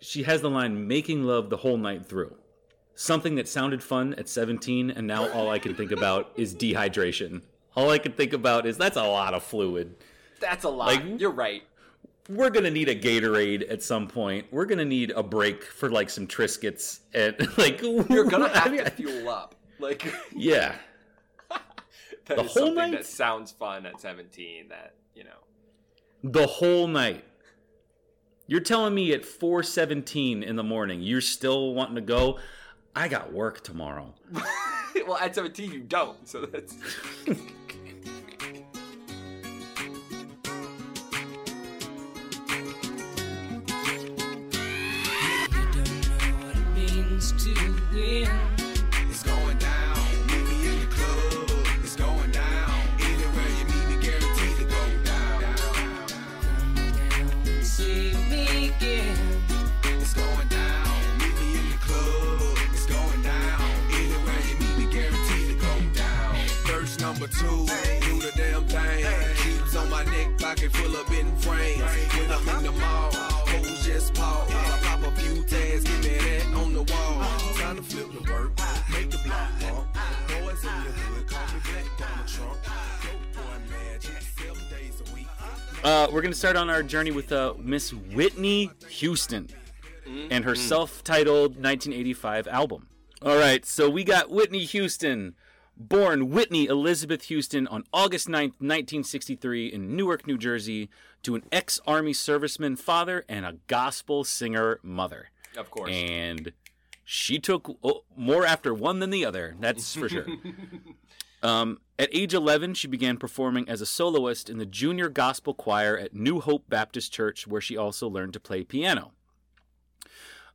she has the line "making love the whole night through." Something that sounded fun at 17, and now all I can think about is dehydration. All I can think about is that's a lot of fluid. That's a lot. Like- You're right. We're gonna need a Gatorade at some point. We're gonna need a break for like some Triscuits and like You're gonna have to fuel up. Like Yeah, that The whole something night? that sounds fun at 17. That you know. the whole night. You're telling me at 4:17 in the morning you're still wanting to go? I got work tomorrow. well, at 17 you don't. So that's. Verse number two. Do the damn thing. Keeps on my neck, pocket full of bitten frames. When I'm in the mall, hoes just pause. I pop a few tags, give me that on the wall. Time to flip the work, make the block pump. Boys in the hood, call me Black Donald Trump. Dope boy magic, seven days a week. Uh, we're gonna start on our journey with uh, Miss Whitney Houston and her self-titled 1985 album. All right, so we got Whitney Houston, born Whitney Elizabeth Houston on August 9th, 1963, in Newark, New Jersey, to an ex-army serviceman father and a gospel singer mother. Of course. And she took oh, more after one than the other. That's for sure. Um, at age 11, she began performing as a soloist in the junior gospel choir at New Hope Baptist Church, where she also learned to play piano.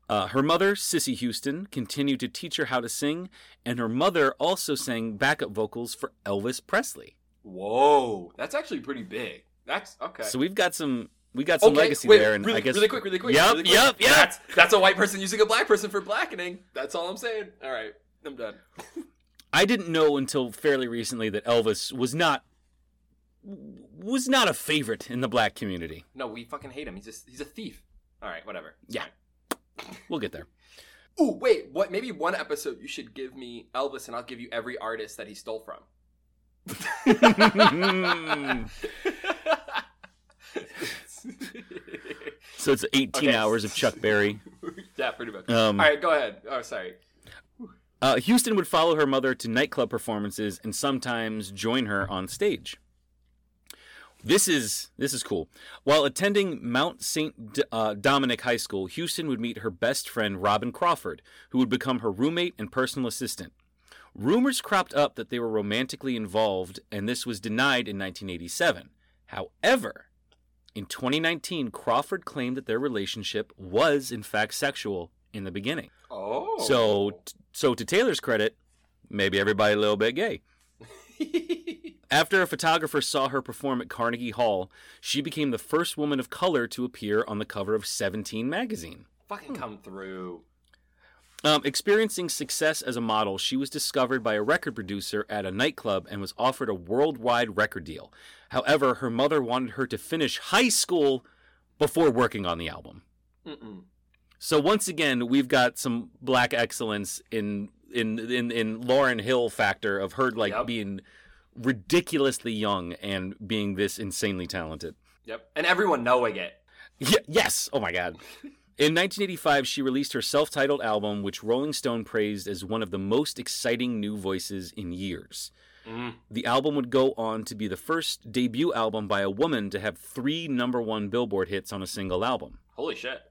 Uh, her mother, Cissy Houston, continued to teach her how to sing, and her mother also sang backup vocals for Elvis Presley. Whoa, that's actually pretty big. That's okay. So we've got some we got some okay, legacy wait, there, and really, I guess really quick, really quick. Yep, really quick. yep, yep. That's that's a white person using a black person for blackening. That's all I'm saying. All right, I'm done. I didn't know until fairly recently that Elvis was not was not a favorite in the black community. No, we fucking hate him. He's just he's a thief. All right, whatever. It's Yeah. fine. We'll get there. Ooh, wait. What? Maybe one episode you should give me Elvis, and I'll give you every artist that he stole from. So it's 18 Okay. hours of Chuck Berry. yeah, pretty much. Um, All right, go ahead. Oh, sorry. Uh, Houston would follow her mother to nightclub performances and sometimes join her on stage. This is this is cool. While attending Mount Saint D- uh, Dominic High School, Houston would meet her best friend Robyn Crawford, who would become her roommate and personal assistant. Rumors cropped up that they were romantically involved, and this was denied in 1987. However, in 2019, Crawford claimed that their relationship was in fact sexual in the beginning. Oh. So, so to Taylor's credit, maybe everybody a little bit gay. After a photographer saw her perform at Carnegie Hall, she became the first woman of color to appear on the cover of 17 magazine. fucking come through. Um, experiencing success as a model, she was discovered by a record producer at a nightclub and was offered a worldwide record deal. However, her mother wanted her to finish high school before working on the album. Mm-mm. So once again, we've got some black excellence in in in, in Lauryn Hill factor of her like Yep. being ridiculously young and being this insanely talented. Yep. And everyone knowing it. Ye- yes. Oh my god. In 1985, she released her self-titled album, which Rolling Stone praised as one of the most exciting new voices in years. Mm. The album would go on to be the first debut album by a woman to have three number one Billboard hits on a single album. Holy shit.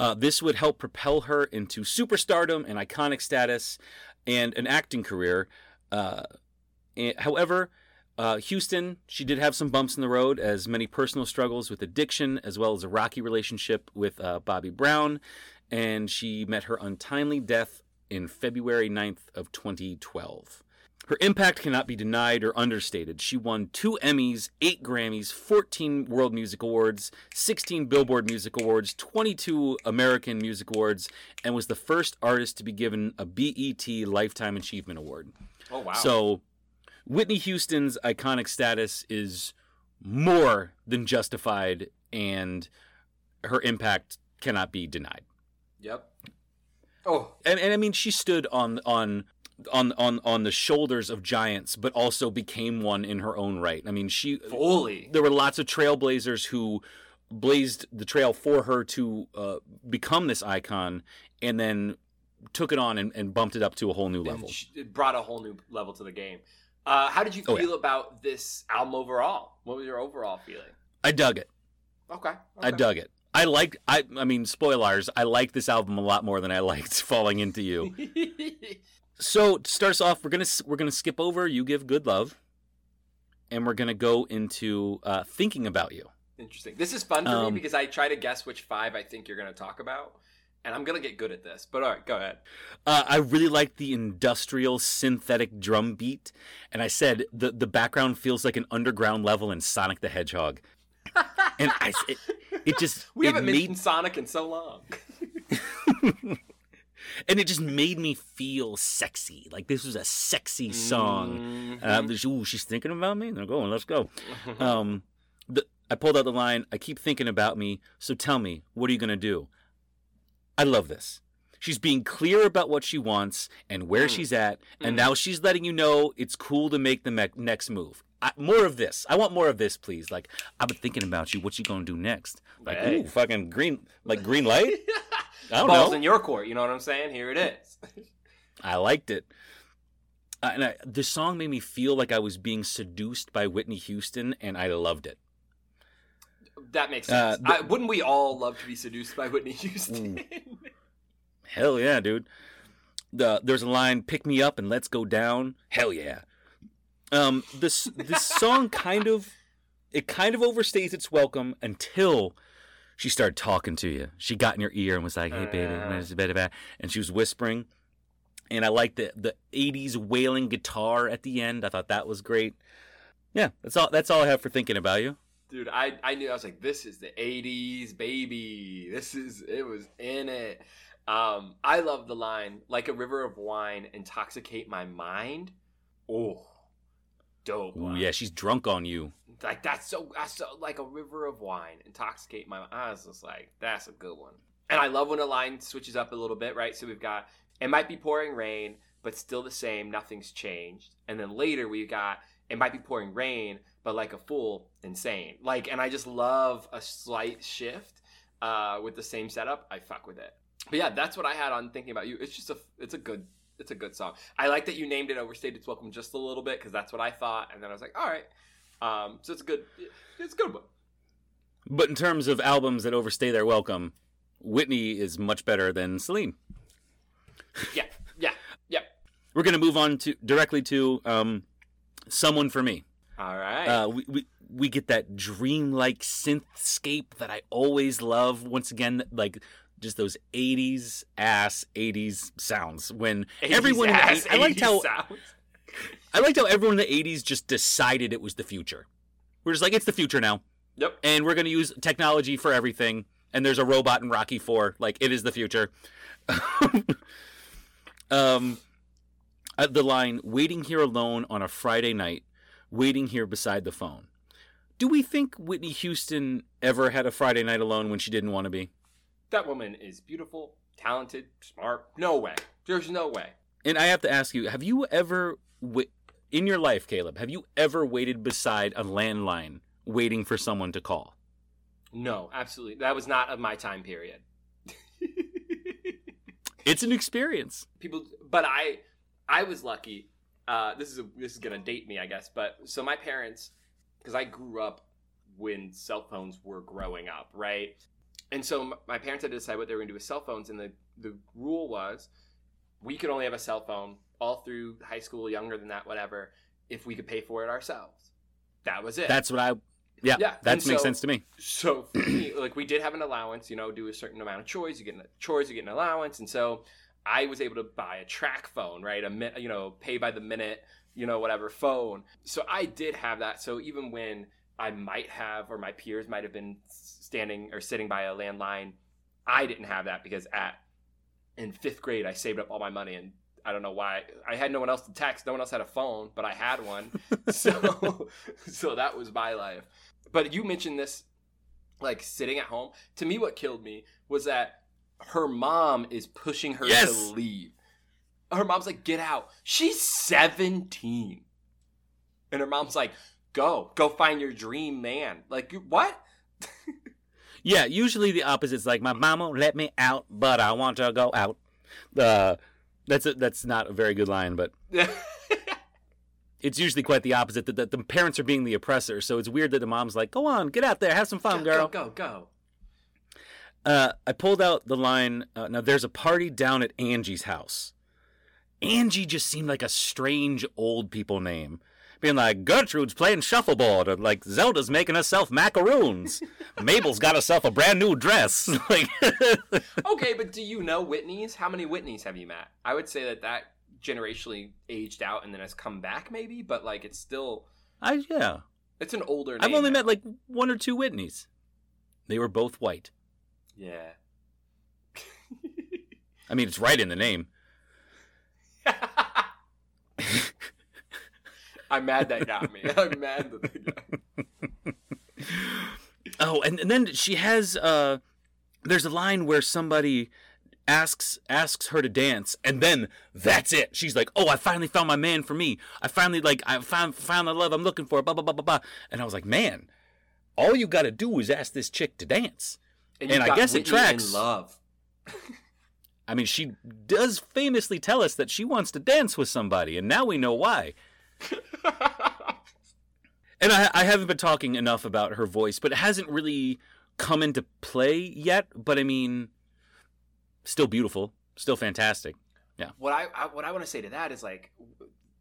Uh, this would help propel her into superstardom and iconic status and an acting career. Uh, and- however, uh, Houston, she did have some bumps in the road, as many personal struggles with addiction, as well as a rocky relationship with uh, Bobby Brown, and she met her untimely death in February 9th of 2012. Her impact cannot be denied or understated. She won two Emmys, eight Grammys, 14 World Music Awards, 16 Billboard Music Awards, 22 American Music Awards, and was the first artist to be given a BET Lifetime Achievement Award. Oh wow. So, Whitney Houston's iconic status is more than justified, and her impact cannot be denied. Yep. Oh, And, and I mean, she stood on on on on on the shoulders of giants, but also became one in her own right. I mean, she fully. there were lots of trailblazers who blazed the trail for her to uh, become this icon, and then took it on and, and bumped it up to a whole new level. It brought a whole new level to the game. Uh, how did you Oh, feel yeah. about this album overall? What was your overall feeling? I dug it. Okay. I dug it. I liked. I. I mean, spoilers. I liked this album a lot more than I liked Falling Into You. So to start us off, we're gonna we're gonna skip over "You Give Good Love," and we're gonna go into uh, "Thinking About You." Interesting. This is fun for me Um, because I try to guess which five I think you're going to talk about, and I'm going to get good at this. But all right, go ahead. Uh, I really like the industrial synthetic drum beat, and I said the the background feels like an underground level in Sonic the Hedgehog, and I it, it just We it haven't made mentioned Sonic in so long. and it just made me feel sexy. Like this was a sexy song. Mhm. I'm just, ooh, she's thinking about me. And they're going, let's go. Um, the, I pulled out the line. I keep thinking about me. So tell me, what are you gonna do? I love this. She's being clear about what she wants and where Mm. she's at, and Mm. now she's letting you know it's cool to make the me- next move. I, more of this. I want more of this, please. Like I've been thinking about you. What you gonna do next? Like, Hey. ooh, fucking green, like green light. I don't Balls know. in your court. You know what I'm saying? Here it is. I liked it. Uh, and I, the song made me feel like I was being seduced by Whitney Houston, and I loved it. That makes Uh, sense. the- I, wouldn't we all love to be seduced by Whitney Houston? Hell yeah, dude. The there's a line, "Pick me up and let's go down." Hell yeah. Um, this this song kind of it kind of overstays its welcome until she started talking to you. She got in your ear and was like, "Hey, baby," Uh. what is it, baby, baby?" and she was whispering. And I liked the the '80s wailing guitar at the end. I thought that was great. Yeah, that's all. That's all I have for thinking about you. Dude, I, I knew I was like, this is the '80s, baby. This is it was in it. Um, I love the line, like a river of wine, intoxicate my mind. Oh, dope. Ooh, yeah, she's drunk on you. like that's so that's so like a river of wine, intoxicate my. I was just like, that's a good one. And I love when a line switches up a little bit, right? So we've got it might be pouring rain, but still the same, nothing's changed. And then later we've got it might be pouring rain, but like a fool, insane. Like, and I just love a slight shift uh, with the same setup. I fuck with it. But yeah, that's what I had on thinking about you. It's just a, it's a good, it's a good song. I like that you named it "Overstayed Its Welcome" just a little bit because that's what I thought, and then I was like, all right. Um, so it's a good, it's a good one. But in terms of albums that overstay their welcome, Whitney is much better than Celine. Yeah, yeah, yeah. We're gonna move on to directly to um, "Someone for Me." All right. Uh, we, we we get that dreamlike synthscape that I always love. Once again, like just those '80s ass '80s sounds when 80s everyone. in the ass, 80s I liked how sounds. I liked how everyone in the '80s just decided it was the future. We're just like it's the future now, Yep. and we're gonna use technology for everything. And there's a robot in Rocky Four. Like it is the future. um, uh, the line "Waiting here alone on a Friday night, waiting here beside the phone." Do we think Whitney Houston ever had a Friday night alone when she didn't want to be? That woman is beautiful, talented, smart. No way. There's no way. And I have to ask you: Have you ever, in your life, Caleb, have you ever waited beside a landline waiting for someone to call? No, absolutely. That was not of my time period. It's an experience. People, but I, I was lucky. Uh, this is a, this is gonna date me, I guess. But so my parents, because I grew up when cell phones were growing up, right? And so m- my parents had to decide what they were gonna do with cell phones, and the the rule was we could only have a cell phone all through high school, younger than that, whatever, if we could pay for it ourselves. That was it. That's what I. Yeah, Yeah, that and makes so- sense to me. so for me, like we did have an allowance, you know, do a certain amount of chores, you get an, chores, you get an allowance, and so I was able to buy a track phone, right? A you know, pay by the minute, you know, whatever phone. So I did have that. So even when I might have, or my peers might have been standing or sitting by a landline, I didn't have that because at in fifth grade I saved up all my money and. I don't know why. I had no one else to text. No one else had a phone, but I had one. so, so that was my life. But you mentioned this like sitting at home. To me, what killed me was that her mom is pushing her Yes. to leave. Her mom's like, "Get out." She's seventeen, and her mom's like, "Go, go find your dream man." Like, what? Yeah, usually the opposite's like my mama let me out, but I want to go out. Uh, that's a, that's not a very good line, but it's usually quite the opposite. That, that the parents are being the oppressor, so it's weird that the mom's like, "Go on, get out there, have some fun, girl." Go, go, go. Uh, I pulled out the line. Uh, now there's a party down at Angie's house. Angie just seemed like a strange old people name, being like Gertrude's playing shuffleboard, or like Zelda's making herself macaroons. Mabel's got herself a brand new dress. like, Okay, but do you know Whitney's? How many Whitneys have you met? I would say that that generationally aged out and then has come back, maybe, but like it's still I yeah. it's an older. I've only now. met like one or two Whitneys. They were both white. Yeah. I mean, it's right in the name. I'm mad that got me. I'm mad that they got me. Oh, and, and then she has uh there's a line where somebody asks asks her to dance and then that's it. She's like, "Oh, I finally found my man for me. I finally like I found found the love I'm looking for." blah blah blah blah blah. And I was like, "Man, all you got to do is ask this chick to dance." You've And I guess it tracks. Love. I mean, she does famously tell us that she wants to dance with somebody, and now we know why. And I, I haven't been talking enough about her voice, but it hasn't really come into play yet. But I mean, still beautiful, still fantastic. Yeah. What I, I what I want to say to that is like,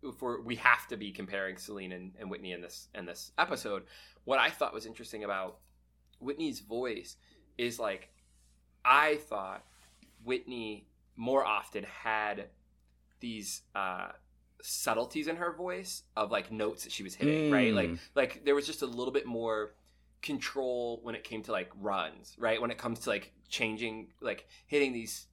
if we're, we have to be comparing Celine and, and Whitney in this in this episode. What I thought was interesting about Whitney's voice is like, I thought Whitney more often had these uh, subtleties in her voice of like notes that she was hitting, right? Mm. Like like there was just a little bit more control when it came to like runs, right? When it comes to like changing, like hitting these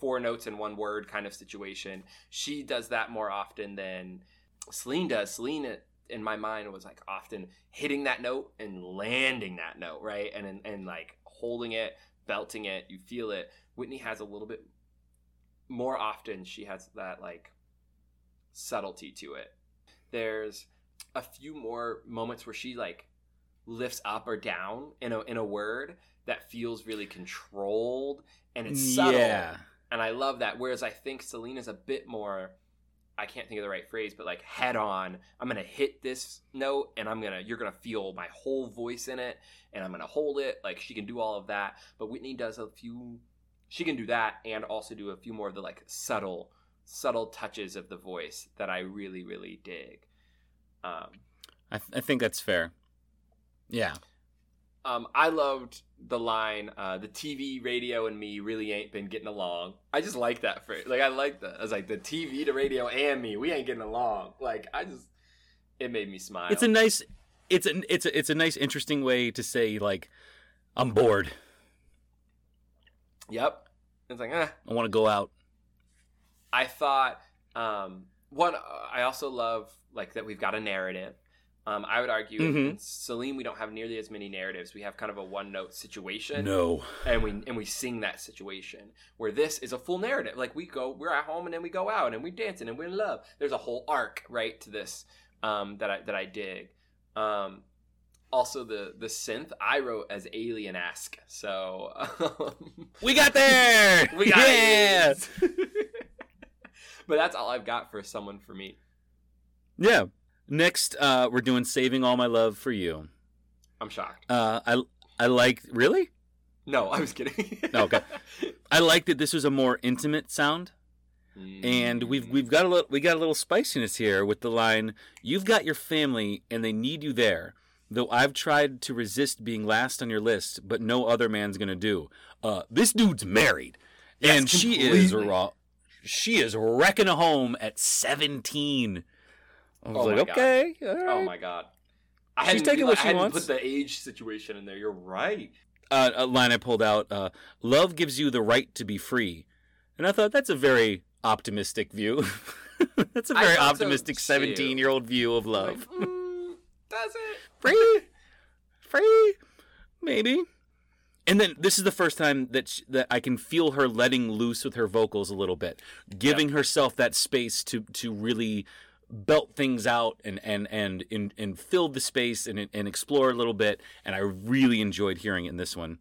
four notes in one word kind of situation. She does that more often than Celine does. Celine, in my mind, was like often hitting that note and landing that note, right? And and, and like holding it, belting it. You feel it. Whitney has a little bit more often. She has that like subtlety to it. There's a few more moments where she like lifts up or down in a in a word that feels really controlled and it's subtle. Yeah, And I love that. Whereas I think Selena's a bit more I can't think of the right phrase, but like head on. I'm gonna hit this note and I'm gonna you're gonna feel my whole voice in it and I'm gonna hold it. Like she can do all of that. But Whitney does a few she can do that and also do a few more of the like subtle subtle touches of the voice that I really, really dig. Um I, th- I think that's fair. Yeah, Um, I loved the line, uh, "The TV, radio, and me really ain't been getting along." I just like that phrase. Like I like that. I was like, "The TV, the radio, and me, we ain't getting along." Like I just, it made me smile. it's a nice, it's a it's a it's a nice, interesting way to say like, I'm bored. yep. It's like, eh. I want to go out. I thought um, one. I also love like that we've got a narrative. Um, I would argue Mhm. in Celine we don't have nearly as many narratives. We have kind of a one note situation. No. and we and we sing that situation where this is a full narrative like we go we're at home and then we go out and we're dancing and we're in love there's a whole arc right to this um that i that i dig um also the the synth i wrote as alien-esque so um, We got there. we got yeah. but that's all i've got for someone for me Yeah. Next, uh, we're doing "Saving All My Love for You." i'm shocked Uh, I I like really. no i was kidding Okay. I like that this was a more intimate sound, and we've we've got a little we got a little spiciness here with the line, "You've got your family, and they need you there." Though I've tried to resist being last on your list, but no other man's gonna do. Uh, this dude's married, Yes, and she is completely. raw. She is wrecking a home at seventeen. I was Oh like, my God. okay, oh my god I She's taking what she I wants. put the age situation in there you're right uh, a line I pulled out. Uh, Love gives you the right to be free, and I thought that's a very optimistic view. that's a very optimistic seventeen-year-old view of love. Like, mm, does it? free, free, maybe. and then this is the first time that sh that I can feel her letting loose with her vocals a little bit, giving herself that space to to really belt things out and and and and, and fill the space and and explore a little bit. And I really enjoyed hearing it in this one.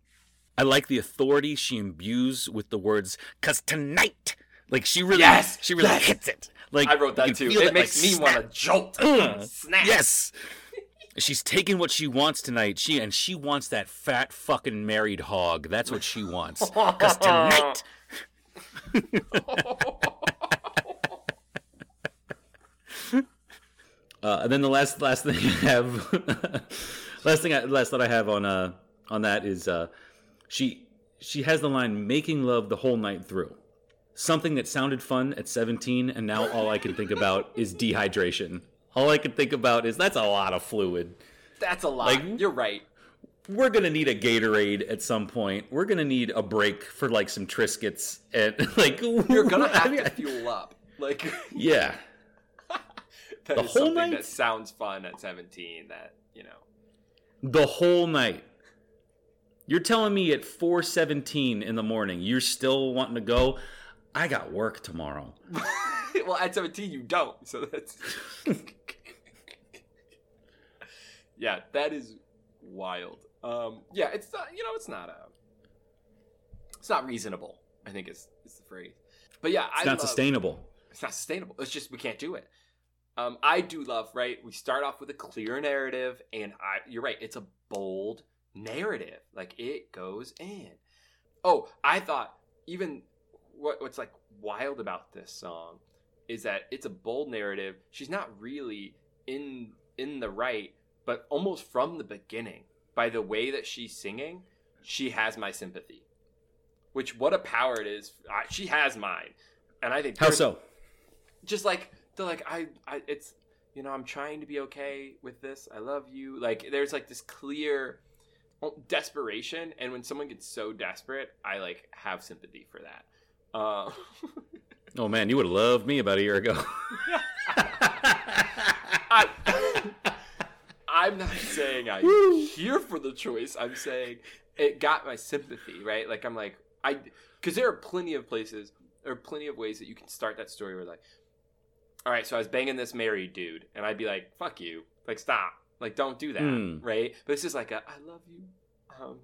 I like the authority she imbues with the words "cause tonight." Like she really, Yes, she really yes. hits it. Like I wrote that too. It that, makes like, me want to jolt. Ugh. Snap. Yes. She's taking what she wants tonight. She and she wants that fat fucking married hog. That's what she wants. Cause tonight. Uh, and then the last last thing I have, last thing I, last that I have on uh on that is uh, she she has the line "making love the whole night through," something that sounded fun at 17, and now all I can think about is dehydration. All I can think about is that's a lot of fluid. That's a lot. Like- You're right. We're gonna need a Gatorade at some point. We're gonna need a break for like some Triscuits and like You're gonna have to fuel up. Like Yeah, that The is whole something night? that sounds fun at 17. That you know. the whole night. You're telling me at 4:17 in the morning you're still wanting to go? I got work tomorrow. well, at 17 you don't. So that's yeah, that is wild. Um, yeah, it's not. You know, it's not a. It's not reasonable. I think is is the phrase. But yeah, It's I not love, sustainable. It's not sustainable. It's just we can't do it. Um, I do love right. We start off with a clear narrative, and I. You're right. It's a bold narrative. Like it goes in. Oh, I thought even what what's like wild about this song is that it's a bold narrative. She's not really in in the right, but almost from the beginning, by the way that she's singing, she has my sympathy. Which what a power it is. I, she has mine, and I think How so? just like they're like I, I it's you know i'm trying to be okay with this. I love you. Like there's like this clear oh, desperation. And when someone gets so desperate i like have sympathy for that. Uh, Oh man, you would have loved me about a year ago. I, i'm not saying i'm here for the choice. I'm saying it got my sympathy right? Like i'm like i because there are plenty of places there are plenty of ways that you can start that story where like all right so i was banging this married dude and i'd be like fuck you like stop like don't do that Hmm. right but it's just like a, i love you um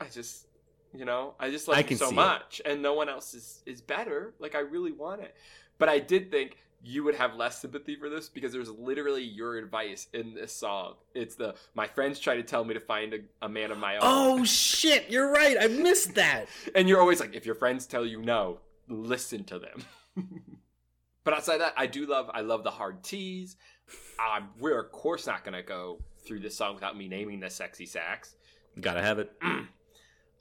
i just you know i just love I you so see it. much and no one else is is better like i really want it but i did think you would have less sympathy for this because there's literally your advice in this song it's the my friends try to tell me to find a, a man of my own oh shit, you're right. I missed that. and you're always like, if your friends tell you no, listen to them. but outside of that, I do love. I love the hard. Um, we're of course not gonna go through this song without me naming the sexy sax. Gotta have it.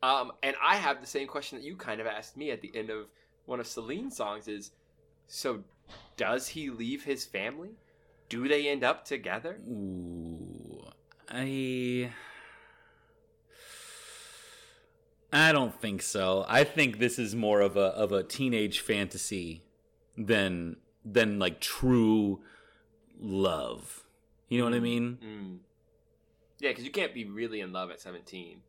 Um, and I have the same question that you kind of asked me at the end of one of Celine's songs: is so does he leave his family? Do they end up together? Ooh, I. I don't think so. I think this is more of a of a teenage fantasy than than like true love. You know what I mean? Mm. Yeah, because you can't be really in love at 17.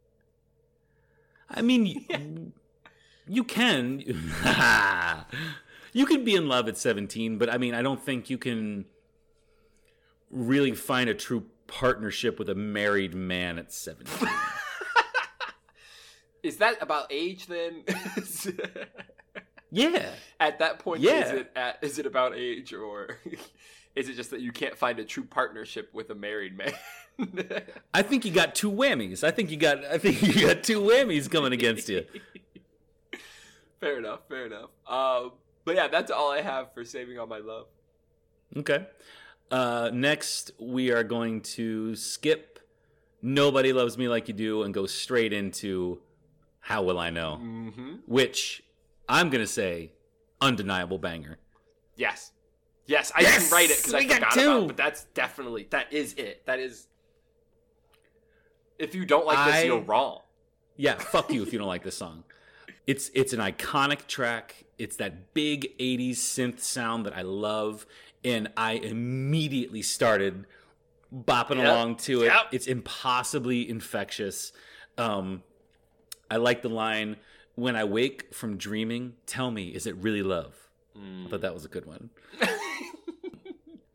I mean, you can. you can be in love at 17, but I mean, I don't think you can really find a true partnership with a married man at 17. Is that about age then? Yeah. at that point Yeah. is it at, is it about age or is it just that you can't find a true partnership with a married man I think you got two whammies. I think you got I think you got two whammies coming against you. fair enough fair enough um, but yeah that's all i have for saving all my love Okay. Uh, next, we are going to skip Nobody Loves Me Like You Do and go straight into How Will I Know? mm-hmm. Which I'm going to say, undeniable banger. yes yes i Yes! didn't write it because i We forgot two! about it but that's definitely that is it that is if you don't like this I- you're wrong Yeah, fuck you if you don't like this song. It's it's an iconic track. It's that big 80s synth sound that I love and I immediately started bopping Yep. along to it. Yep. It's impossibly infectious. Um I like the line, "When I wake from dreaming, tell me, is it really love?" Mm. I thought that was a good one.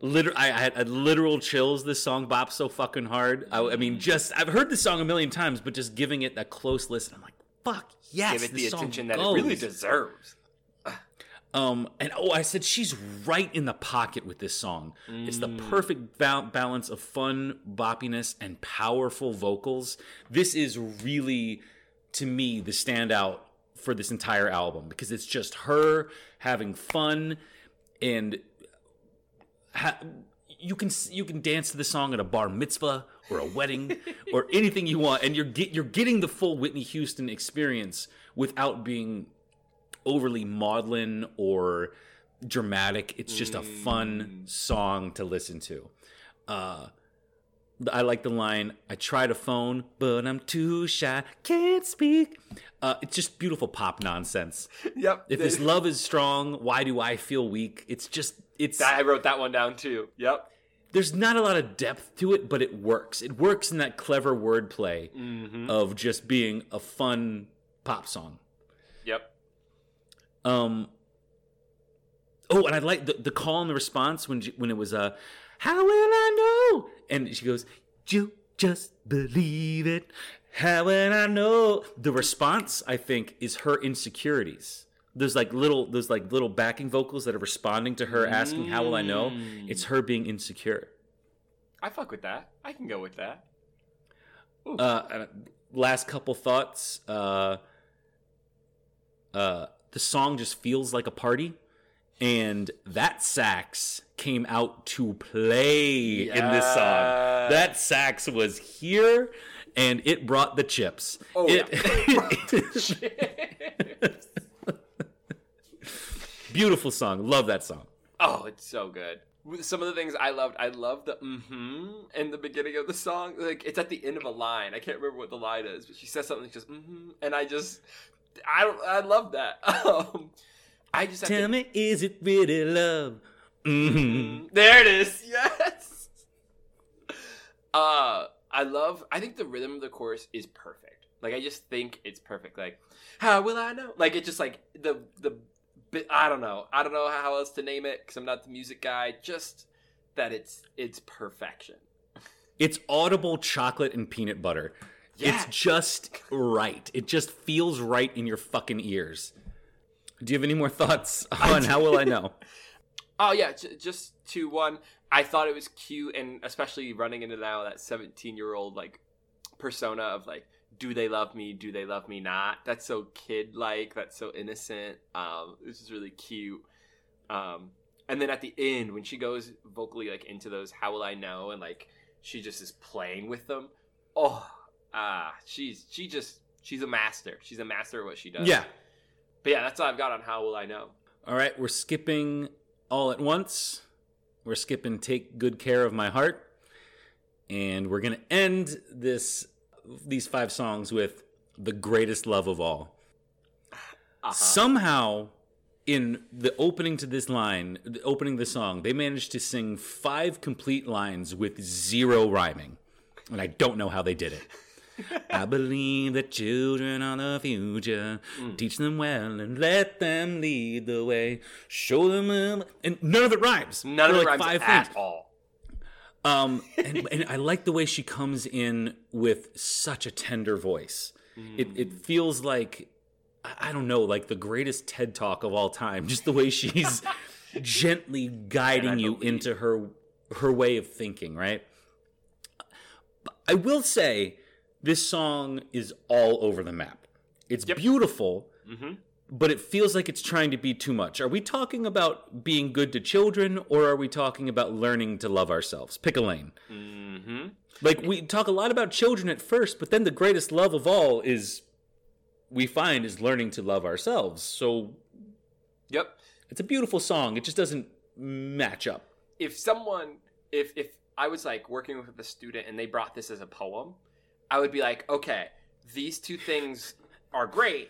Liter- I, I had I had literal chills. This song bops so fucking hard. I, I mean, just I've heard this song a million times, but just giving it a close listen, I'm like, fuck yes, Give it the attention that it really deserves. Um, and oh, I said she's right in the pocket with this song. It's the perfect ba- balance of fun, boppiness, and powerful vocals. This is really, to me, the standout for this entire album because it's just her having fun, and ha- you can you can dance to the song at a bar mitzvah or a wedding or anything you want, and you're get, you're getting the full Whitney Houston experience without being overly maudlin or dramatic. It's just a fun song to listen to. Uh, I like the line, I try to phone, but I'm too shy, can't speak. Uh, it's just beautiful pop nonsense. Yep. If this love is strong, why do I feel weak? It's just, it's, I wrote that one down too. Yep. there's not a lot of depth to it, but it works. It works in that clever wordplay Mm-hmm. of just being a fun pop song. Yep. Um. Oh, and I like the, the call and the response when when it was uh, "How will I know?" and she goes, "You just believe it." How will I know? The response, I think, is her insecurities. There's like little, there's like little backing vocals that are responding to her asking, "How will I know?" It's her being insecure. I fuck with that. I can go with that. Uh, last couple thoughts. Uh, uh, the song just feels like a party, and that sax came out to play in this song. That sax was here, and it brought the chips. Oh, it, Beautiful song. Love that song. Oh, it's so good. Some of the things I loved, I love the mm-hmm in the beginning of the song. Like it's at the end of a line. I can't remember what the line is, but she says something just mm-hmm, and I just, I don't, I love that. Um, I just Tell to, me, is it really love? hmm There it is. Yes. Uh, I love. I think the rhythm of the chorus is perfect. Like I just think it's perfect. Like, how will I know? Like it just like the the bit. I don't know. I don't know how else to name it because I'm not the music guy. Just that it's it's perfection. It's audible chocolate and peanut butter. Yes. It's just right. It just feels right in your fucking ears. Do you have any more thoughts on how will I know? Oh yeah, j- just to one. I thought it was cute, and especially running into now that 17 year old like persona of like, do they love me? Do they love me not? That's so kid like. That's so innocent. Um, this is really cute. Um, and then at the end when she goes vocally like into those, how will I know? And like she just is playing with them. Oh, ah, she's she just she's a master. She's a master of what she does. Yeah. But yeah, that's all I've got on how will I know. All right, we're skipping all at once. We're skipping take good care of my heart. And we're going to end this these five songs with the greatest love of all. Uh-huh. Somehow in the opening to this line, the opening the song, they managed to sing five complete lines with zero rhyming. And I don't know how they did it. I believe that children are the future. Teach them well and let them lead the way. Show them, a- and none of it rhymes. None of it like rhymes at things. all. Um, and, and I like the way she comes in with such a tender voice. It it feels like I I don't know, like the greatest TED talk of all time. Just the way she's gently guiding you into her her way of thinking. Right. I will say this song is all over the map. It's beautiful, Mhm. but it feels like it's trying to be too much. Are we talking about being good to children, or are we talking about learning to love ourselves? Pick a lane. Mm-hmm. Like we talk a lot about children at first, but then the greatest love of all is we find is learning to love ourselves. So Yep. it's a beautiful song. It just doesn't match up. If someone, if if I was like working with a student and they brought this as a poem, I would be like, okay, these two things are great,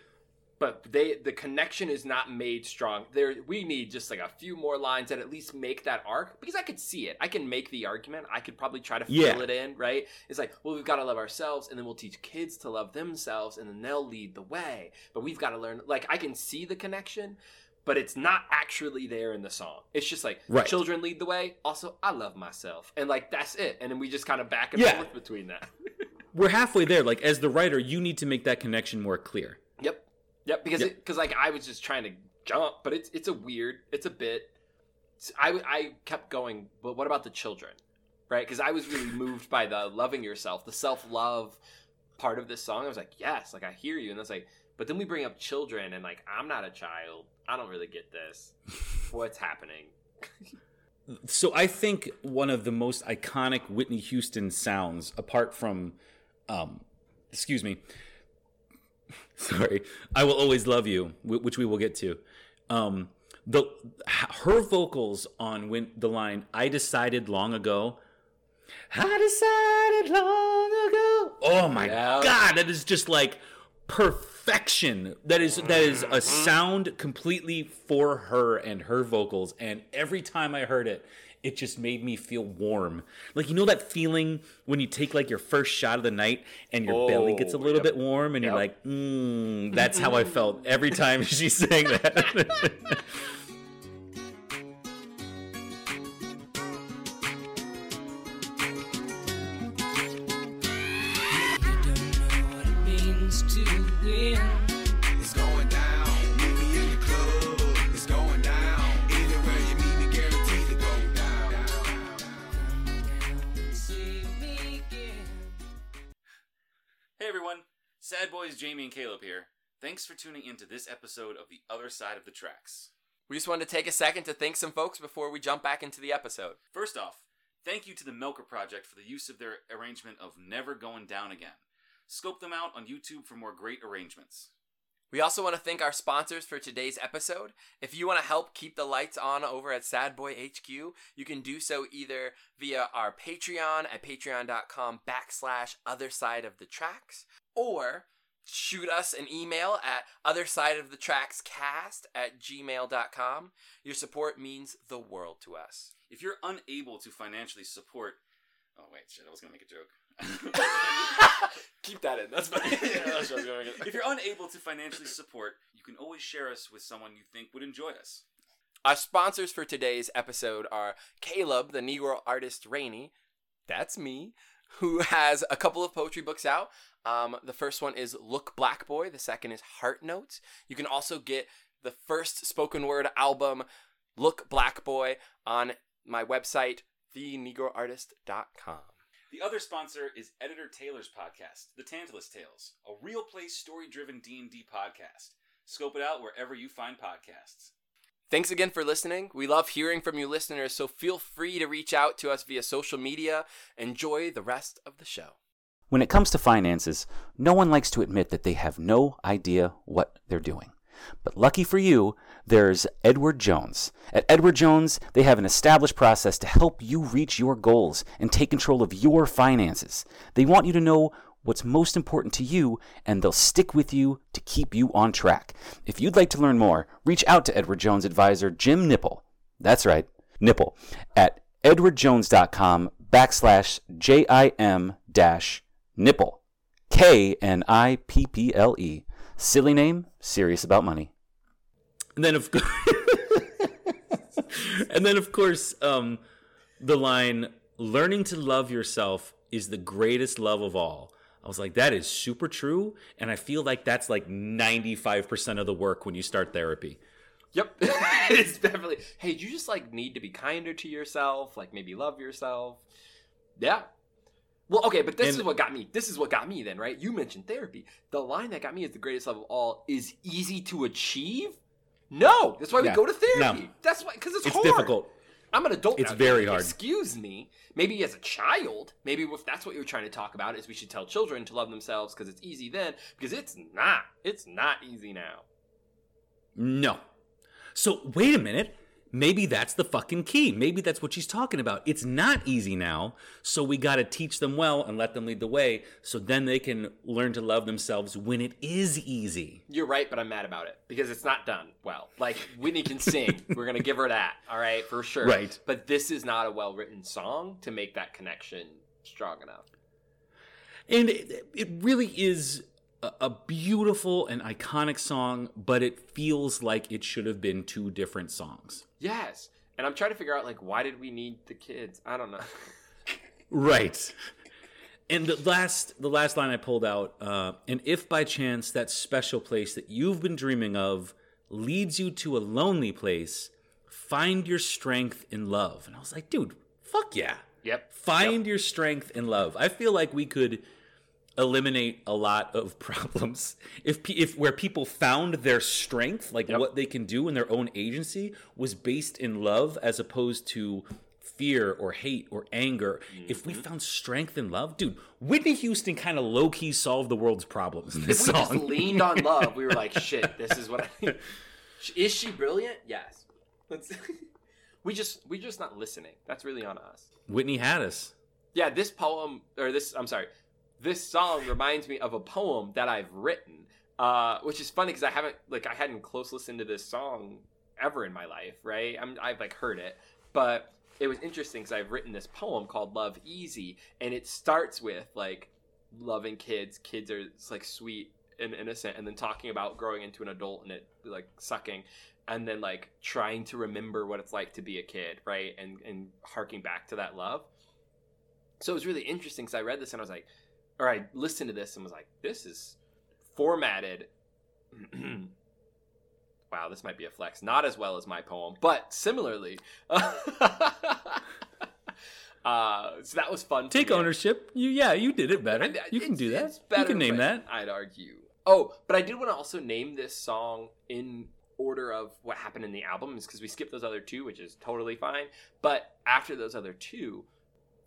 but they the connection is not made strong. There we need just like a few more lines that at least make that arc because I could see it. I can make the argument. I could probably try to fill Yeah. it in, right? It's like, well, we've got to love ourselves and then we'll teach kids to love themselves and then they'll lead the way. But we've got to learn like I can see the connection, but it's not actually there in the song. It's just like Right. children lead the way. Also, I love myself. And like that's it. And then we just kind of back and Yeah. forth between that. We're halfway there. Like as the writer, you need to make that connection more clear. Yep. Yep. Because Yep. because like I was just trying to jump, but it's it's a weird, it's a bit. I I kept going, but what about the children, right? Because I was really moved by the loving yourself, the self love part of this song. I was like, yes, like I hear you, and it's like, but then we bring up children, and like I'm not a child, I don't really get this. What's happening? So I think one of the most iconic Whitney Houston sounds, apart from, um, excuse me, sorry, "I Will Always Love You," which we will get to. Um, the her vocals on when the line "I decided long ago." I decided long ago. Oh my Yeah. god, that is just like perfection. That is that is a sound completely for her and her vocals. And every time I heard it, it just made me feel warm. Like you know that feeling when you take like your first shot of the night and your belly gets a Oh, little yep. bit warm and you're like, mm, that's how I felt every time she sang that. everyone, Sad Boys Jamie and Caleb here. Thanks for tuning into this episode of The Other Side of the Tracks. We just wanted to take a second to thank some folks before we jump back into the episode. First off, thank you to the Milker Project for the use of their arrangement of Never Going Down Again. Scope them out on YouTube for more great arrangements. We also want to thank our sponsors for today's episode. If you want to help keep the lights on over at Sad Boy HQ, you can do so either via our Patreon at patreon.com backslash other side of the tracks, or shoot us an email at other side of the tracks cast at gmail.com. Your support means the world to us. If you're unable to financially support. Oh, wait, shit, I was going to make a joke. keep that in. That's fine. if you're unable to financially support, you can always share us with someone you think would enjoy us. Our sponsors for today's episode are Caleb, the Negro artist Rainey. That's me, who has a couple of poetry books out. Um, the first one is Look Black Boy. The second is Heart Notes. You can also get the first spoken word album, Look Black Boy, on my website, thenegroartist.com. The other sponsor is Editor Taylor's podcast, The Tantalus Tales, a real play story-driven D&D podcast. Scope it out wherever you find podcasts. Thanks again for listening. We love hearing from you listeners, so feel free to reach out to us via social media. Enjoy the rest of the show. When it comes to finances, no one likes to admit that they have no idea what they're doing. But lucky for you, there's Edward Jones. At Edward Jones, they have an established process to help you reach your goals and take control of your finances. They want you to know what's most important to you, and they'll stick with you to keep you on track. If you'd like to learn more, reach out to Edward Jones advisor Jim Nipple. That's right, Nipple, at edwardjones.com backslash J-I-M dash Nipple. K N I P P L E. Silly name, serious about money. And then of course, and then of course, um, the line "Learning to love yourself is the greatest love of all." I was like, that is super true, and I feel like that's like ninety five percent of the work when you start therapy. Yep. it's definitely. Hey, you just like need to be kinder to yourself? Like maybe love yourself? Yeah. Well, okay, but this And- is what got me. This is what got me then, right? You mentioned therapy. The line that got me is the greatest love of all is easy to achieve. No, that's why we go to therapy. No. That's why because it's, It's hard. difficult. I'm an adult. It's now, very hard. Excuse me. Maybe as a child, maybe if that's what you're trying to talk about, is we should tell children to love themselves because it's easy then. Because it's not. It's not easy now. No. So wait a minute. Maybe that's the fucking key. Maybe that's what she's talking about. It's not easy now, so we got to teach them well and let them lead the way so then they can learn to love themselves when it is easy. You're right, but I'm mad about it because it's not done well. Like Whitney can sing, we're gonna give her that, all right, for sure. Right. But this is not a well written song to make that connection strong enough. And it, it really is a, beautiful and iconic song, but it feels like it should have been two different songs. Yes, and I'm trying to figure out like why did we need the kids? I don't know. Right. And the last the last line I pulled out, uh, and if by chance that special place that you've been dreaming of leads you to a lonely place, find your strength in love. And I was like, dude, fuck yeah. Yep. Find your strength in love. I feel like we could eliminate a lot of problems if if where people found their strength, like Yep. what they can do in their own agency, was based in love as opposed to fear or hate or anger. If we mm-hmm. found strength in love, dude, Whitney Houston kind of low key solved the world's problems in this If we just leaned on love, we were like, shit, this is what I. Is she brilliant? Yes. Let's. we just we're just not listening. That's really on us. Whitney had us. Yeah, this poem or this I'm sorry, this song reminds me of a poem that I've written, uh, which is funny because I haven't like I hadn't close listened to this song ever in my life, right? I'm, I've like heard it, but it was interesting because I've written this poem called "Love Easy," and it starts with like loving kids. Kids are like sweet and innocent, and then talking about growing into an adult and it like sucking. And then like trying to remember what it's like to be a kid, right? And and harking back to that love. So it was really interesting because I read this and I was like, or I listened to this and was like, this is formatted. wow, this might be a flex. Not as well as my poem, but similarly. uh, so that was fun. Take ownership. You yeah, you did it better. You can it's- do that. it's You better, can name that. I'd argue. Oh, but I did want to also name this song in order of what happened in the album, is because we skipped those other two, which is totally fine. But after those other two,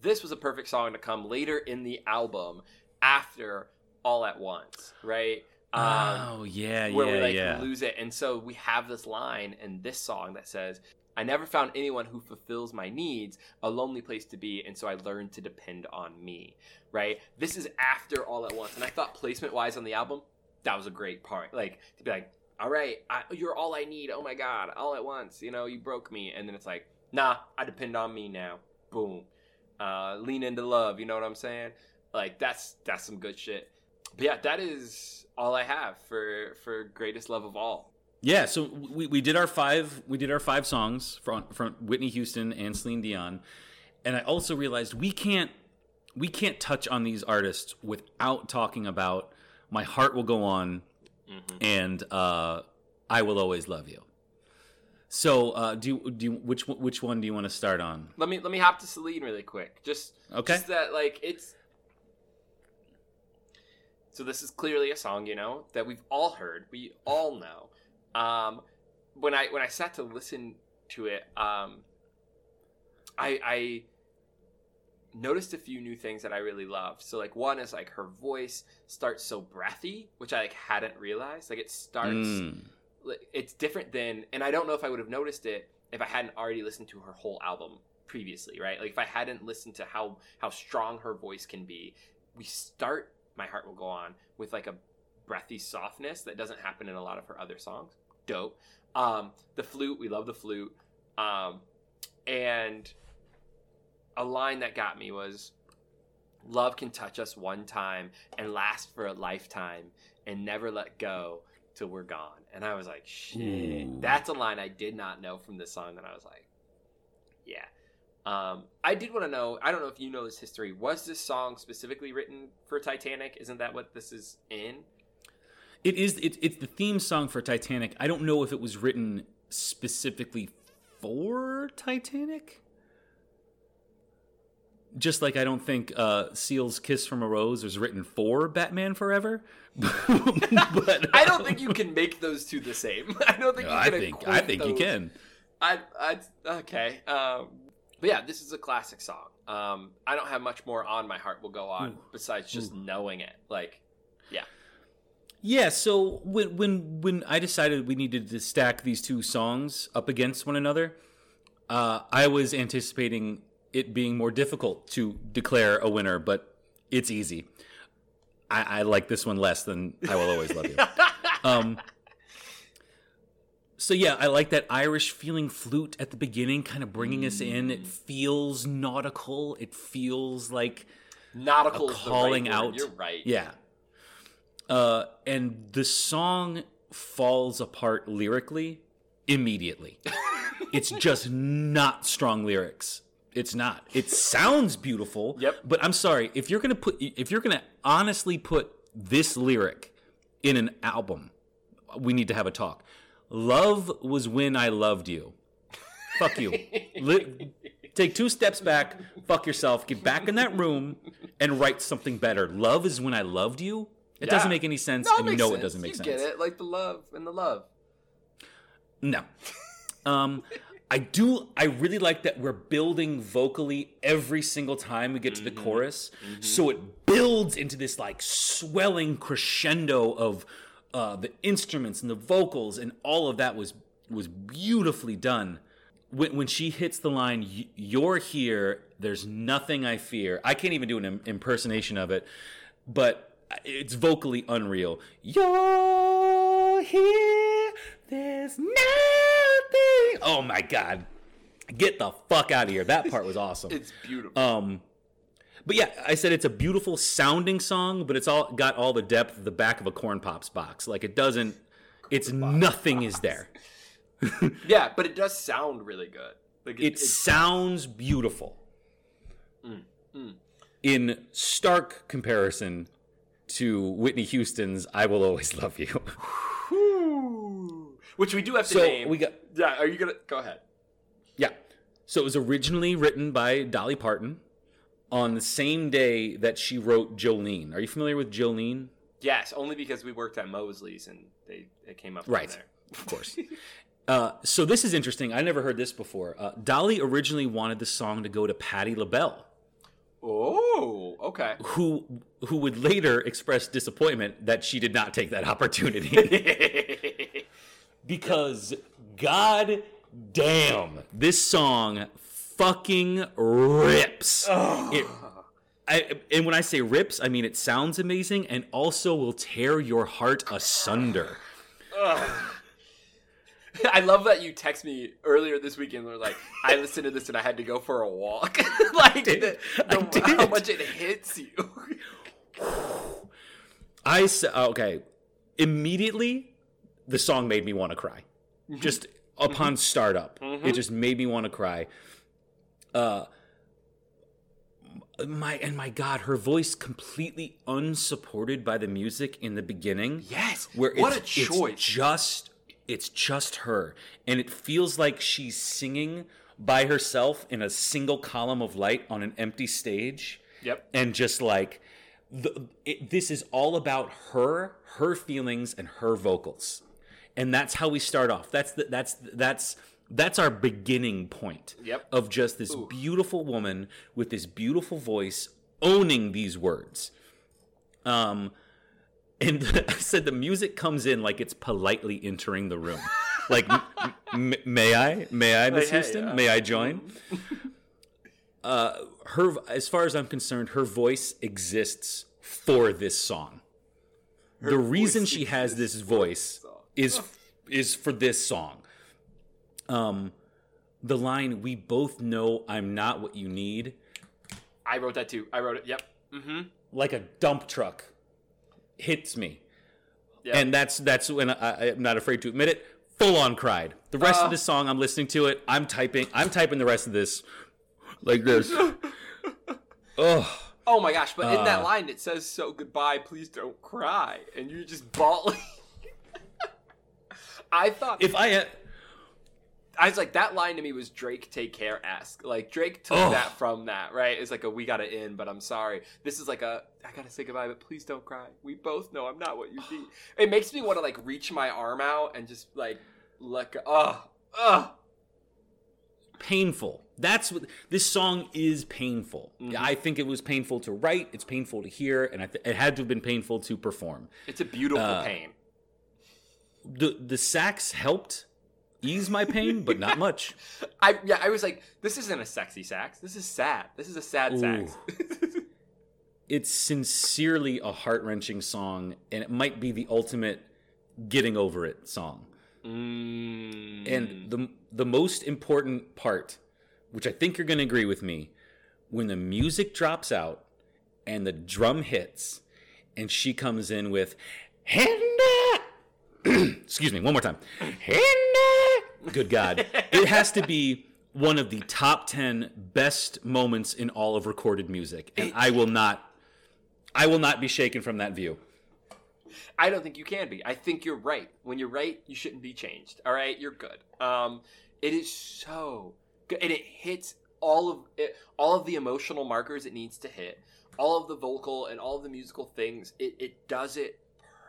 this was a perfect song to come later in the album after All at Once, right? Um, oh yeah, where yeah, we like yeah. lose it. And so we have this line in this song that says, I never found anyone who fulfills my needs, a lonely place to be, and so I learned to depend on me. Right? This is after all at once. And I thought placement wise on the album, that was a great part. Like to be like, all right, I, you're all I need. Oh my God, all at once. You know, you broke me. And then it's like, nah, I depend on me now. Boom. Uh, lean into love. You know what I'm saying? Like that's that's some good shit. But yeah, that is all I have for for greatest love of all. Yeah, so we, we did our five we did our five songs from from Whitney Houston and Celine Dion, and I also realized we can't we can't touch on these artists without talking about "My Heart Will Go On" and uh, "I Will Always Love You." So, uh, do you, do you, which one- which one do you want to start on? Let me let me hop to Celine really quick. Just Okay. just that like it's. So this is clearly a song, you know, that we've all heard, we all know. Um, when I when I sat to listen to it, um, I I noticed a few new things that I really loved. So like one is like her voice starts so breathy, which I like hadn't realized. Like it starts Mm. It's different than and i don't know if i would have noticed it if i hadn't already listened to her whole album previously right? Like if i hadn't listened to how how strong her voice can be we start my heart will go on with like a breathy softness that doesn't happen in a lot of her other songs. Dope. Um the flute we love the flute. Um and a line that got me was love can touch us one time and last for a lifetime and never let go till we're gone. And I was like, shit. That's a line I did not know from this song. And I was like, yeah. Um, I did want to know, I don't know if you know this history. Was this song specifically written for Titanic? Isn't that what this is in? It is. It, it's the theme song for Titanic. I don't know if it was written specifically for Titanic. Just like I don't think uh, Seal's "Kiss from a Rose" was written for Batman Forever. but I don't think you can make those two the same. I don't think you I think I think you can. I, I okay. Um, but yeah, this is a classic song. Um, I don't have much more on my heart will go on Ooh. besides just knowing it. Like, yeah, Yeah, so when when when I decided we needed to stack these two songs up against one another, Uh, I was anticipating it being more difficult to declare a winner, but it's easy. I, I like this one less than I Will Always Love You. Um, so yeah, I like that Irish feeling flute at the beginning, kind of bringing us in. It feels nautical. It feels like Nautical calling right out. You're right. yeah. Uh, and the song falls apart lyrically immediately. it's just not strong lyrics. It's not. It sounds beautiful. Yep. But I'm sorry if you're gonna put if you're gonna honestly put this lyric in an album, we need to have a talk. Love was when I loved you. Fuck you. Li- take two steps back. Fuck yourself. Get back in that room and write something better. Love is when I loved you. It doesn't make any sense, No, it and you know sense. it doesn't make you sense. Get it? Like the love and the love. No. Um, I do. I really like that we're building vocally every single time we get to the mm-hmm. chorus, mm-hmm. so it builds into this like swelling crescendo of uh, the instruments and the vocals, and all of that was was beautifully done. When, when she hits the line, "You're here," there's nothing I fear. I can't even do an im- impersonation of it, but uh, it's vocally unreal. You're here. There's nothing. Oh my god. Get the fuck out of here. That part was awesome. It's beautiful. Um but yeah, I said it's a beautiful sounding song, but it's all got all the depth of the back of a corn pops box. Like it doesn't it's nothing is there. yeah, but it does sound really good. Like It sounds beautiful. In stark comparison to Whitney Houston's I Will Always Love You. Which we do have to So name. we got yeah, are you gonna go ahead? Yeah. So it was originally written by Dolly Parton on the same day that she wrote Jolene. Are you familiar with Jolene? Yes, only because we worked at Mosley's and they it came up Right. there. Of course. uh, so this is interesting. I never heard this before. Uh, Dolly originally wanted the song to go to Patti LaBelle, Oh, okay. who who would later express disappointment that she did not take that opportunity because god damn, this song fucking rips. It I, and when I say rips, I mean it sounds amazing and also will tear your heart asunder. I love that you text me earlier this weekend. We're like, I listened to this and I had to go for a walk. like the, I the- how much it hits you. I said, okay, immediately the song made me want to cry. Mm-hmm. Just upon mm-hmm. startup, it mm-hmm. just made me want to cry. Uh, my and my God, her voice completely unsupported by the music in the beginning. Yes, where what it's, a choice. It's just it's just her, and it feels like she's singing by herself in a single column of light on an empty stage. Yep. and just like the, it, this is all about her, her feelings, and her vocals, and that's how we start off. That's the, that's that's that's our beginning point. Yep. Of just this beautiful woman with this beautiful voice owning these words. Um, and I said the music comes in like it's politely entering the room. Like, m- m- may I? May I, Miss hey, Houston? uh, may I join? uh, her, as far as I'm concerned, her voice exists for this song. the reason she has this voice. Is is for this song. Um, the line "We both know I'm not what you need," I wrote that too. I wrote it. Yep. Mm-hmm. like a dump truck, hits me. Yep. and that's that's when I, I'm not afraid to admit it. Full on cried. The rest Uh. of the song, I'm listening to it. I'm typing. I'm typing the rest of this like this. oh, Oh my gosh! But in Uh. that line, it says "So goodbye, please don't cry," and you're just bawling. I thought if I had, I was like that line to me was Drake "Take Care" ask Like Drake took Oh. that from that, right? It's like a "We gotta end," but I'm sorry. This is like a I gotta say goodbye, but please don't cry." We both know I'm not what you need. It makes me want to like reach my arm out and just like let go. Ugh, ugh. painful. That's what this song is painful. Mm-hmm. I think it was painful to write. It's painful to hear, and I th- it had to have been painful to perform. It's a beautiful Uh, pain. The The sax helped ease my pain, but not much. I yeah, I was like, this isn't a sexy sax. This is sad. This is a sad sax. It's sincerely a heart wrenching song, and it might be the ultimate getting over it song. mm. And the the most important part, which I think you're going to agree with me, when the music drops out and the drum hits, and she comes in with, "Hannah," excuse me, one more time, Good God, it has to be one of the top ten best moments in all of recorded music, and I will not, I will not be shaken from that view. I don't think you can be. I think you're right. When you're right, you shouldn't be changed. All right, you're good. Um, it is so good, and it hits all of it, all of the emotional markers it needs to hit, all of the vocal and all of the musical things. It it does it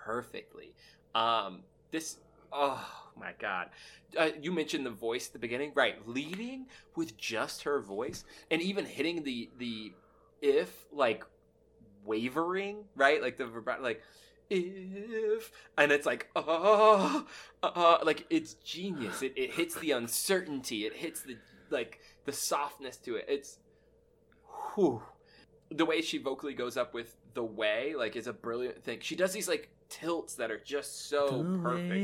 perfectly. Um, this, oh my god, uh, you mentioned the voice at the beginning, right? Leading with just her voice, and even hitting the the if like wavering, right? Like the vibrato, like if and it's like oh uh, like it's genius it, it hits the uncertainty it hits the like the softness to it it's whew. The way she vocally goes up with the way like is a brilliant thing she does these like tilts that are just so perfect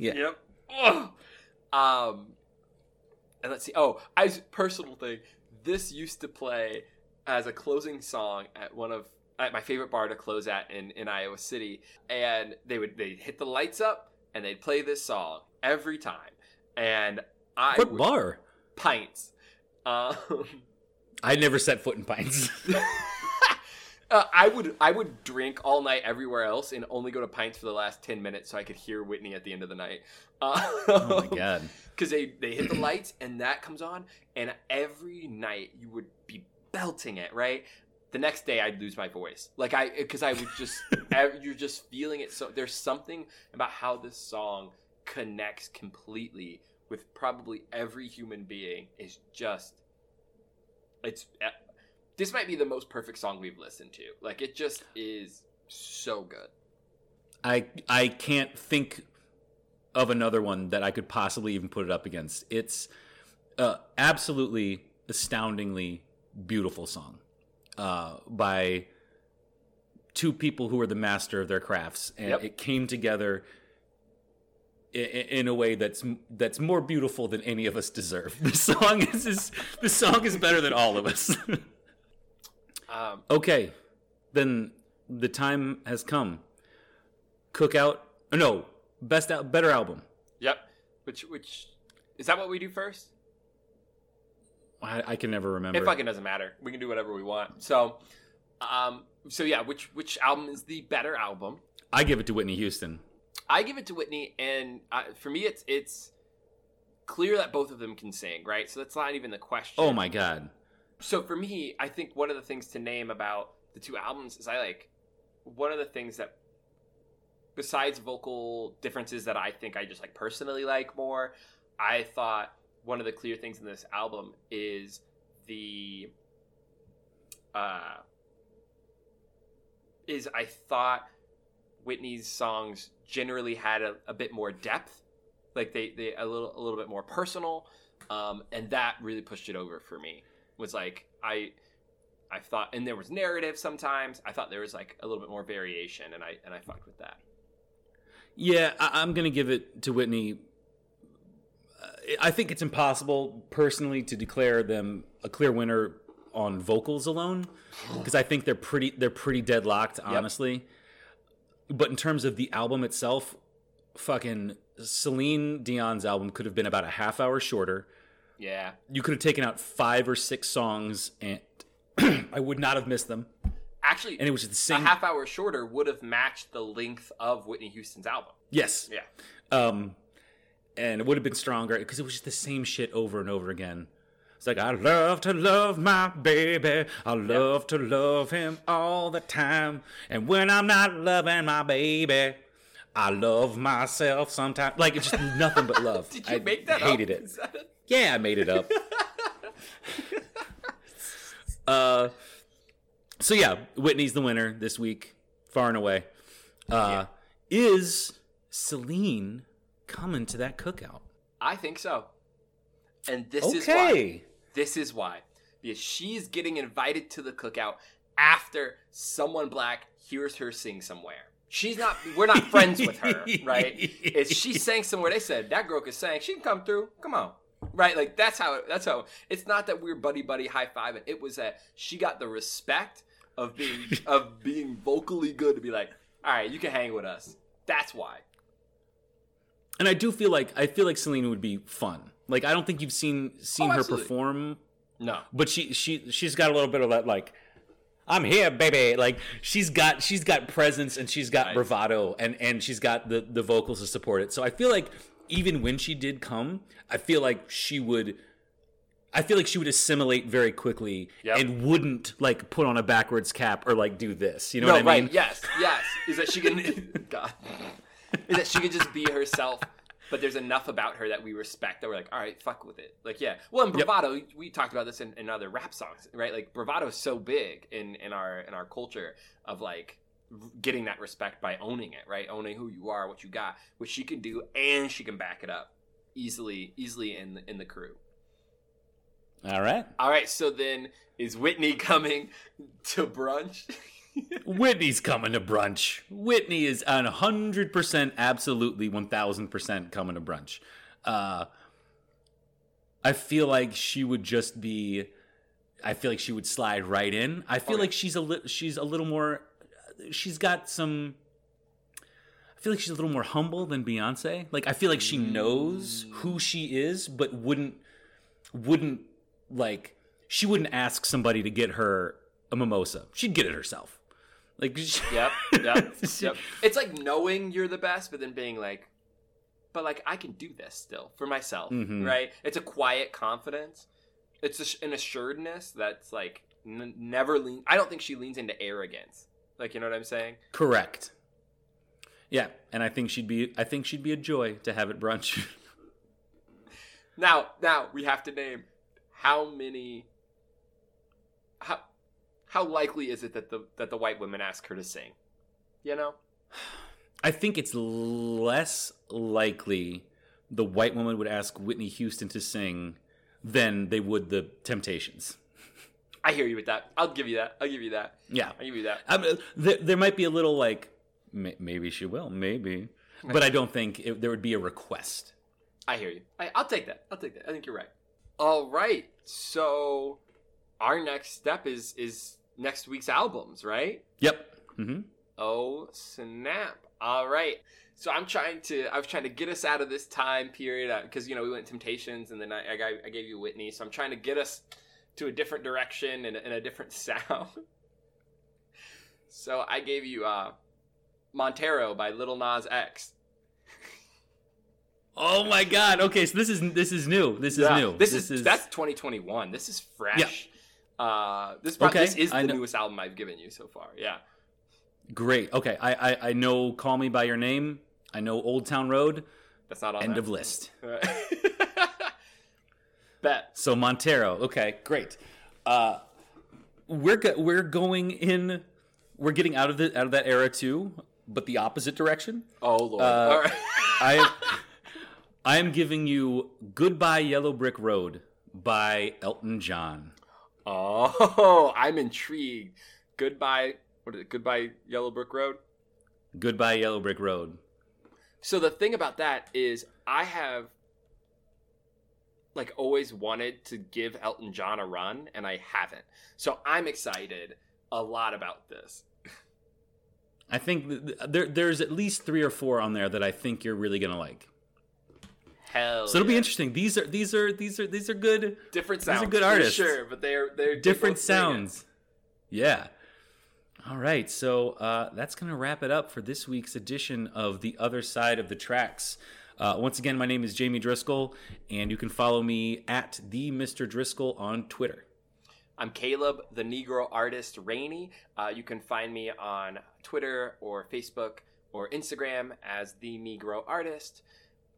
Yeah. Yep. Ugh. Um, and let's see. Oh, I personal thing. This used to play as a closing song at one of at my favorite bar to close at in, in Iowa City, and they would they would hit the lights up and they'd play this song every time, and I What would- bar? pints. Um, I never set foot in Pines. uh, I would I would drink all night everywhere else and only go to pints for the last ten minutes so I could hear Whitney at the end of the night. Uh, oh my god. because they they hit the lights and that comes on and every night you would be belting it right the next day i'd lose my voice like i because i would just you're just feeling it so there's something about how this song connects completely with probably every human being is just it's eh, this might be the most perfect song we've listened to like it just is so good I I can't think of another one that I could possibly even put it up against. It's uh, absolutely astoundingly beautiful song uh, by two people who are the master of their crafts, and Yep. it came together in a way that's that's more beautiful than any of us deserve. The song is, is the song is better than all of us. um Okay, then the time has come. Cookout, no, best out, better album. yep which which is that what we do first I, I can never remember. It fucking doesn't matter. We can do whatever we want. So, um, so yeah, which which album is the better album? I give it to Whitney Houston. I give it to Whitney, and uh, for me, it's it's clear that both of them can sing, right? So that's not even the question. Oh my god. So for me, I think one of the things to name about the two albums is I like one of the things that besides vocal differences that I think I just like personally like more, I thought one of the clear things in this album is the uh is I thought Whitney's songs generally had a, a bit more depth. Like they, they a little a little bit more personal. Um, and that really pushed it over for me was like I I thought and there was narrative sometimes. I thought there was like a little bit more variation and I and I fucked with that. Yeah, I, I'm gonna give it to Whitney. Uh, I think it's impossible, personally, to declare them a clear winner on vocals alone, because I think they're pretty they're pretty deadlocked, honestly. But in terms of the album itself, fucking Celine Dion's album could have been about a half hour shorter. Yeah. You could have taken out five or six songs, and I would not have missed them. Actually And it was the a same. half hour shorter would have matched the length of Whitney Houston's album. yes. Yeah. Um, and it would have been stronger because it was just the same shit over and over again. It's like I love to love my baby. I love to love him all the time. And when I'm not loving my baby, I love myself sometimes. Like it's just nothing but love. Did you I make that hated up? it. That Yeah, I made it up. uh, so yeah, Whitney's the winner this week, far and away. Uh, Is Celine coming to that cookout. I think so. And this is why. This is why. Because she's getting invited to the cookout after someone black hears her sing somewhere. She's not we're not friends with her, right? It's she sang somewhere they said that girl could sing, she can come through. Come on. Right? Like that's how that's how it's not that we're buddy buddy high fiving. It was that she got the respect of being of being vocally good to be like, all right, you can hang with us. That's why. And I do feel like I feel like Celine would be fun. Like I don't think you've seen seen Oh, her perform, No. but she she she's got a little bit of that like I'm here, baby. Like she's got she's got presence and she's got Right. bravado and and she's got the the vocals to support it. So I feel like even when she did come, I feel like she would I feel like she would assimilate very quickly Yep. and wouldn't like put on a backwards cap or like do this. You know no, what I right? mean? Yes, yes. Is that she can? God, is that she can just be herself? But there's enough about her that we respect that we're like, all right, fuck with it. Like, yeah. Well, in Yep. bravado, we talked about this in, in other rap songs, right? Like, bravado is so big in in our in our culture of like getting that respect by owning it, right? Owning who you are, what you got, which she can do, and she can back it up easily, easily in the, in the crew. All right. All right, so then is Whitney coming to brunch? Whitney's coming to brunch. Whitney is on hundred percent, absolutely one thousand percent coming to brunch. Uh, I feel like she would just be. I feel like she would slide right in. I feel Okay. like she's a li- she's a little more. She's got some. I feel like she's a little more humble than Beyonce. Like I feel like she knows who she is, but wouldn't wouldn't like she wouldn't ask somebody to get her a mimosa. She'd get it herself. Like Yep, yep, yep. It's like knowing you're the best, but then being like, but like I can do this still for myself, Mhm. right? It's a quiet confidence. It's a, an assuredness that's like n- never lean. I don't think she leans into arrogance. Like you know what I'm saying? Correct. Yeah, and I think she'd be I think she'd be a joy to have at brunch. Now, now we have to name how many. How how likely is it that the that the white women ask her to sing? You know. I think it's less likely the white woman would ask Whitney Houston to sing than they would the Temptations. I hear you with that. I'll give you that. I'll give you that. Yeah. I'll give you that. I mean, there, there might be a little like may- maybe she will, maybe. But I don't think it, there would be a request. I hear you. I, I'll take that. I'll take that. I think you're right. All right. So our next step is is next week's albums, right? Yep. hmm Oh snap! All right. So I'm trying to I was trying to get us out of this time period because you know we went Temptations and then I, I I gave you Whitney. So I'm trying to get us to a different direction and, and a different sound. so I gave you uh, Montero by Lil Nas X. Oh my God! Okay, so this is this is new. This is Yeah, new. This, is, that's 2021. This is fresh. Uh, this pro- Okay, this is the newest album I've given you so far. Yeah. great. Okay, I, I I know. Call me by your name. I know Old Town Road. That's not on End that. of list. Bet. So Montero. Okay, great. Uh, we're go- we're going in. We're getting out of the out of that era too, but the opposite direction. Oh lord. Uh, All right. I I am giving you "Goodbye Yellow Brick Road" by Elton John. Oh, I'm intrigued. Goodbye. What is it? Goodbye, Yellow Brick Road. "Goodbye Yellow Brick Road." So the thing about that is, I have like always wanted to give Elton John a run, and I haven't. So I'm excited a lot about this. I think th- th- there there's at least three or four on there that I think you're really gonna like. Hell. So it'll be interesting. These are these are these are these are good Different sounds. These are good for artists. sure, but they're they're different both bring it. sounds. Yeah. All right, so uh, that's going to wrap it up for this week's edition of The Other Side of the Tracks. Uh, once again, my name is Jamie Driscoll, and you can follow me at the Mr. Driscoll on Twitter. I'm Caleb, the Negro artist Rainey. Uh, you can find me on Twitter or Facebook or Instagram as the Negro Artist.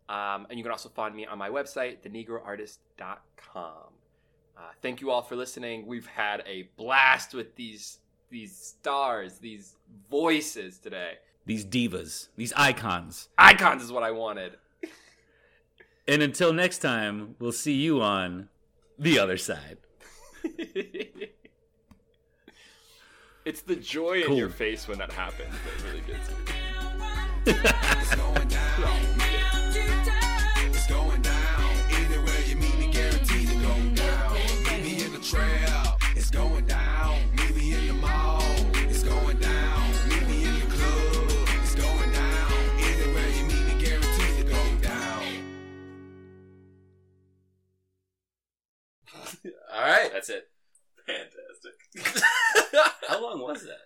Um, and you can also find me on my website, thenegroartist.com. Uh, thank you all for listening. We've had a blast with these these stars, these voices today. These divas, these icons. Icons is what I wanted. And until next time, we'll see you on the other side. it's the joy in your face when that happens that really gets me. trap. It's going down. Meet me in the mall. It's going down. Meet me in the club. It's going down. Anywhere you meet me, guaranteed to go down. All right. That's it. Fantastic. How long was that?